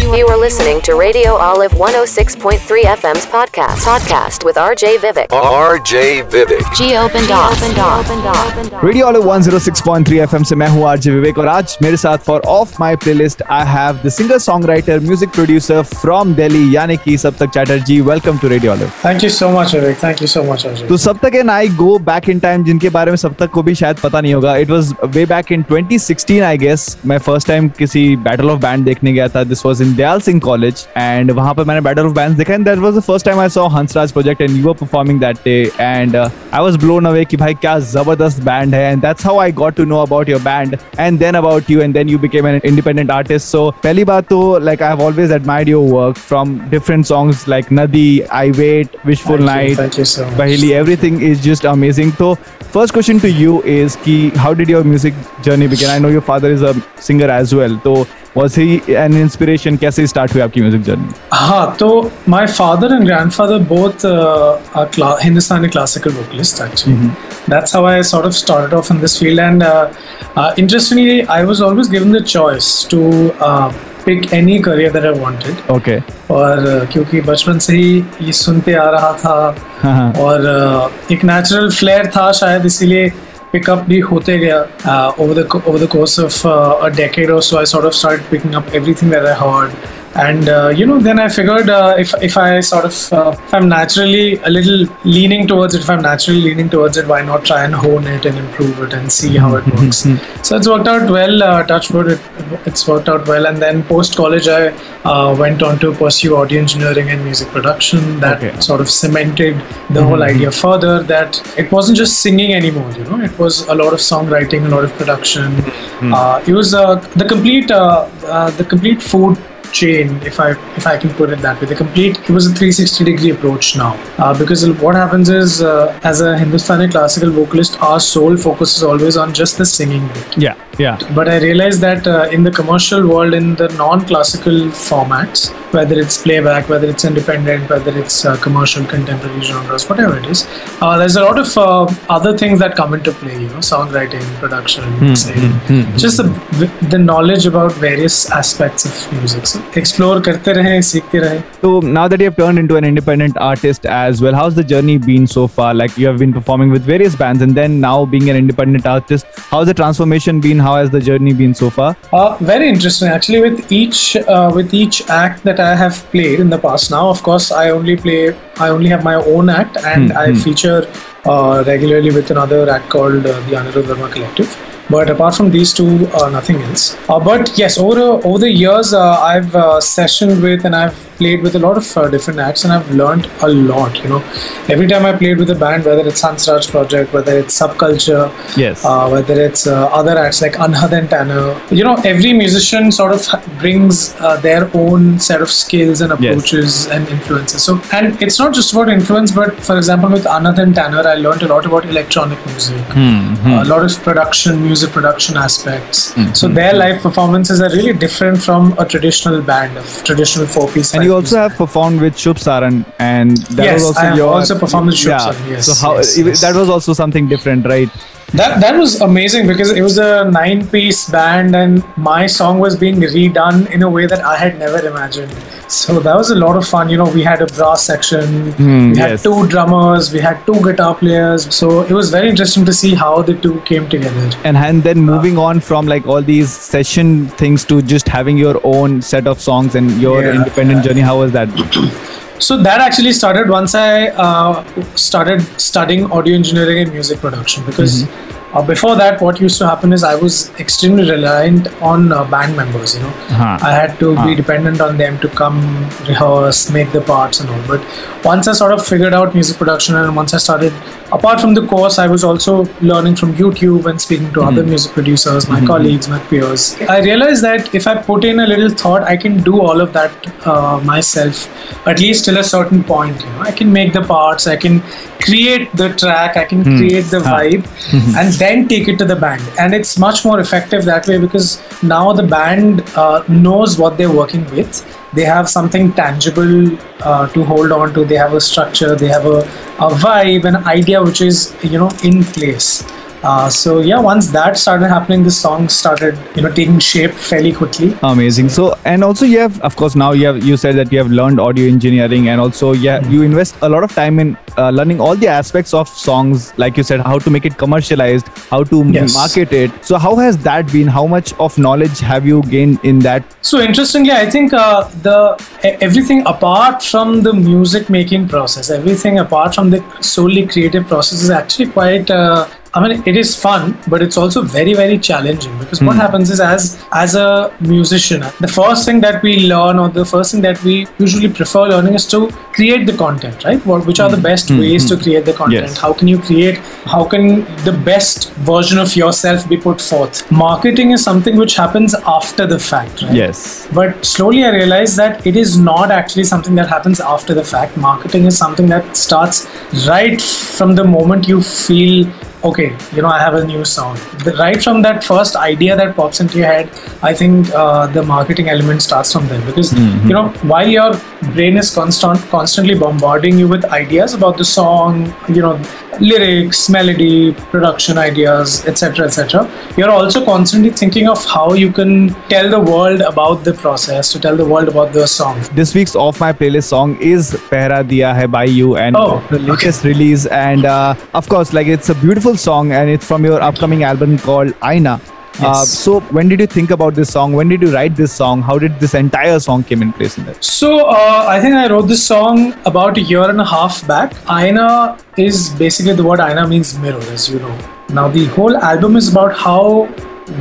You are, listening to Radio Olive 106.3 FM's podcast. Podcast with RJ Vivek. RJ Vivek. G open dot. Radio Olive 106.3 FM से मैं हूँ RJ Vivek और आज मेरे साथ for off my playlist I have the singer songwriter music producer from Delhi यानी कि Saptak Chatterjee. Welcome to Radio Olive. Thank you so much Vivek. Thank you so much RJ. तो Saptak and I go back in time जिनके बारे में Saptak को भी शायद पता नहीं होगा. It was way back in 2016 I guess. मैं first time किसी Battle of Band देखने गया था. This was in Dayal Singh college and वहाँ पर मैंने बैटर ऑफ़ बैंड देखा and that was the first time I saw Hansraj project and you are performing that day and I was blown away कि भाई क्या ज़बरदस्त band है and that's how I got to know about your band and then about you and then you became an independent artist so पहली बात तो like I have always admire your work from different songs like Nadi I wait wishful night पहली everything is just amazing तो first question to you is की how did your music journey begin I know your father is a singer as well तो was he an inspiration? कैसे start हुई आपकी music journey? हाँ तो my father and grandfather both uh, are cla- Hindustani classical vocalists actually. mm-hmm. That's how I sort of started off in this field. And uh, uh, interestingly, I was always given the choice to uh, pick any career that I wanted. Okay. और uh, क्योंकि बचपन से ही ये सुनते आ रहा था हाँ और uh, एक नेचुरल फ्लेयर था शायद इसीलिए pick up bhi hote gaya uh, over the over the course of uh, a decade or so. I sort of started picking up everything that I heard and uh, you know then i figured uh, if if i sort of uh, if i'm naturally a little leaning towards it if i'm naturally leaning towards it why not try and hone it and improve it and see how it works? So it's worked out well uh, touch wood it, it's worked out well. And then post college i uh, went on to pursue audio engineering and music production that Okay. sort of cemented the whole idea further that it wasn't just singing anymore you know it was a lot of songwriting a lot of production. Uh, it was uh, the complete uh, uh, the complete food chain if i if i can put it that way the complete it was a 360 degree approach now uh, because what happens is uh, as a hindustani classical vocalist our sole focus is always on just the singing bit Yeah. Yeah. but I realized that uh, in the commercial world, in the non-classical formats, whether it's playback, whether it's independent, whether it's uh, commercial, contemporary genres, whatever it is, uh, there's a lot of uh, other things that come into play. You know, songwriting, production, mixing, just the, the knowledge about various aspects of music. So explore karte rahe seekhte rahe so now that you have turned into an independent artist as well how's the journey been so far? Like you have been performing with various bands and then now being an independent artist. How's the transformation been? How has the journey been so far? Uh, very interesting. Actually with each uh, with each act that i have played in the past now of course i only play i only have my own act and hmm, i hmm. feature uh, regularly with another act called uh, the Anirudh Verma Collective. But apart from these two, uh, nothing else. Uh, but yes, over over the years, uh, I've uh, sessioned with and I've played with a lot of uh, different acts, and I've learned a lot. You know, every time I played with a band, whether it's Hansraj Project, whether it's Subculture, Yes. uh, whether it's uh, other acts like Anhad and Tanner. You know, every musician sort of brings uh, their own set of skills and approaches and influences. So, and it's not just about influence, but for example, with Anhad and Tanner, I learned a lot about electronic music, a lot of production, music production aspects. Hmm. So their live performances are really different from a traditional band of traditional four-piece. And you also music. have performed with Shubh Saran, and that Yes, was also I your also performed with Shubh yeah. Saran, yes, so how yes, yes. that was also something different, right? That that was amazing because it was a nine-piece band and my song was being redone in a way that I had never imagined. So that was a lot of fun. You know, we had a brass section, hmm, we had yes. two drummers, we had two guitar players. So it was very interesting to see how the two came together. and and then moving on from like all these session things to just having your own set of songs and your Yeah, independent yeah. journey how was that So that actually started once I uh, started studying audio engineering and music production because uh, before that, what used to happen is I was extremely reliant on uh, band members. You know, Huh. I had to be dependent on them to come rehearse, make the parts and all. But once I sort of figured out music production and once I started, apart from the course, I was also learning from YouTube and speaking to other music producers, my colleagues, my peers. I realized that if I put in a little thought, I can do all of that uh, myself, at least till a certain point. You know, I can make the parts, I can create the track, I can create the vibe, and then take it to the band. And it's much more effective that way because now the band uh, knows what they're working with. They have something tangible uh, to hold on to. They have a structure. They have a, a vibe, an idea which is you know in place. Uh, so yeah, once that started happening, the song started you know taking shape fairly quickly. Amazing. So, and also you have, of course, now you have you said that you have learned audio engineering, and also yeah, Hmm. you invest a lot of time in uh, learning all the aspects of songs, like you said, how to make it commercialized, how to Yes. market it. So, how has that been? How much of knowledge have you gained in that? So interestingly, I think uh, the everything apart from the music making process, everything apart from the solely creative process is actually quite. I mean, it is fun, but it's also very, very challenging because what hmm. happens is, as as a musician, the first thing that we learn, or the first thing that we usually prefer learning, is to create the content, right? What, which are the hmm. best hmm. ways to create the content? Yes. How can you create? How can the best version of yourself be put forth? Marketing is something which happens after the fact, right? Yes. But slowly I realized that it is not actually something that happens after the fact. Marketing is something that starts right from the moment you feel, okay, you know, I have a new song. The, right from that first idea that pops into your head, I think uh, the marketing element starts from there. Because, you know, while your brain is constant, constantly bombarding you with ideas about the song, you know, lyrics, melody, production ideas, etc., etc., you're also constantly thinking of how you can tell the world about the process, to tell the world about the song. This week's off my playlist song is Pehra Diya Hai by you and Oh, the latest release. And uh, of course, like it's a beautiful song and it's from your upcoming album called Aina. Uh, so when did you think about this song? When did you write this song? How did this entire song came in place in that? So uh, I think I wrote this song about a year and a half back. Aina is basically the word Aina means mirror, as you know. Now the whole album is about how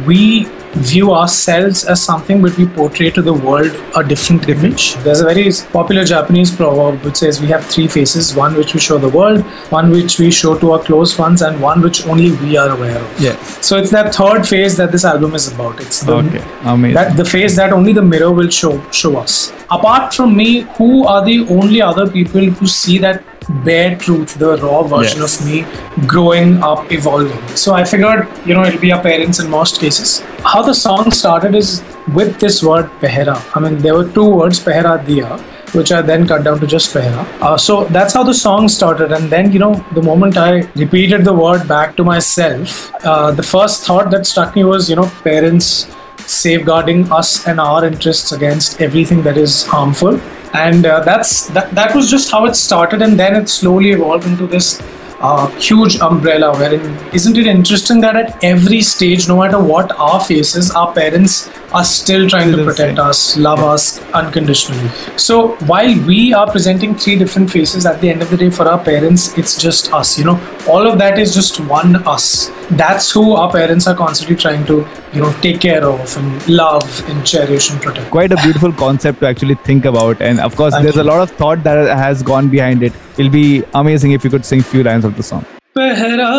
we view ourselves as something, but we portray to the world a different mm-hmm. image. There's a very popular Japanese proverb which says we have three faces: one which we show the world, one which we show to our close ones, and one which only we are aware of. Yes. So it's that third phase that this album is about. It's the Okay. Amazing. that the face that only the mirror will show show us. Apart from me, who are the only other people who see that bare truth, the raw version Yes. of me growing up, evolving? So I figured, you know, it'll be our parents in most cases. How the song started is with this word pehera. I mean, there were two words, pehera diya. Which I then cut down to just pehera. Uh, so that's how the song started. And then, you know, the moment I repeated the word back to myself, uh, the first thought that struck me was, you know, parents safeguarding us and our interests against everything that is harmful and uh, that's that, that was just how it started and then it slowly evolved into this uh, huge umbrella wherein isn't it interesting that at every stage no matter what our faces our parents are still trying to protect us love us unconditionally. So while we are presenting three different faces at the end of the day for our parents it's just us you know? All of that is just one us. That's who our parents are constantly trying to you know take care of and love and cherish and protect Quite a beautiful concept to actually think about. And of course, Thank there's a you. lot of thought that has gone behind it. It'll be amazing if you could sing few lines of the song. पहरा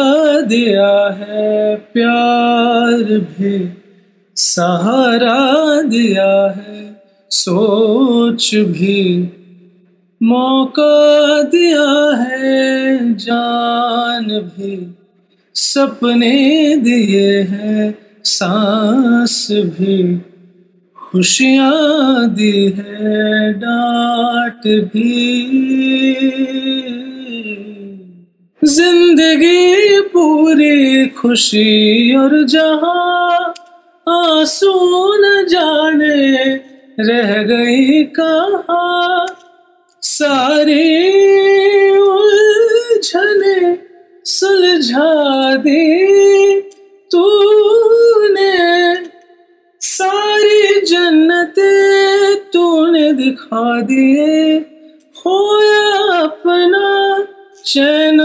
दिया है प्यार भी सहारा दिया है सोच भी मौका दिया है जान भी सपने दिए हैं सांस भी खुशियाँ दी है, डांट भी। ज़िंदगी पूरी खुशी और जहाँ आँसू न जाने रह गई कहाँ, सारी उलझने सुलझा दी तूने तूने दिखा दिए खोया अपना चैन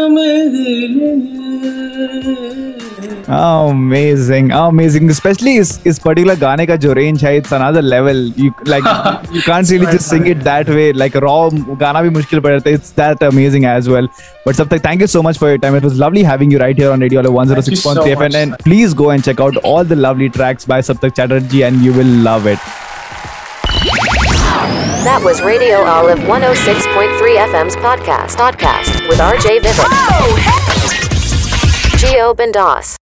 Amazing, amazing. Especially is is particular गाने का जो range है, it's another level. You like you can't really just sing it that way. Like raw गाना भी मुश्किल पड़ जाता है. It's that amazing as well. But Saptak, thank you so much for your time. It was lovely having you right here on Radio Olive Thank you so 106.3 FM. And please go and check out all the lovely tracks by Saptak Chatterjee, and you will love it. That was Radio Olive 106.3 FM's podcast. Podcast with RJ Vivek. Oh, Geo Bendas.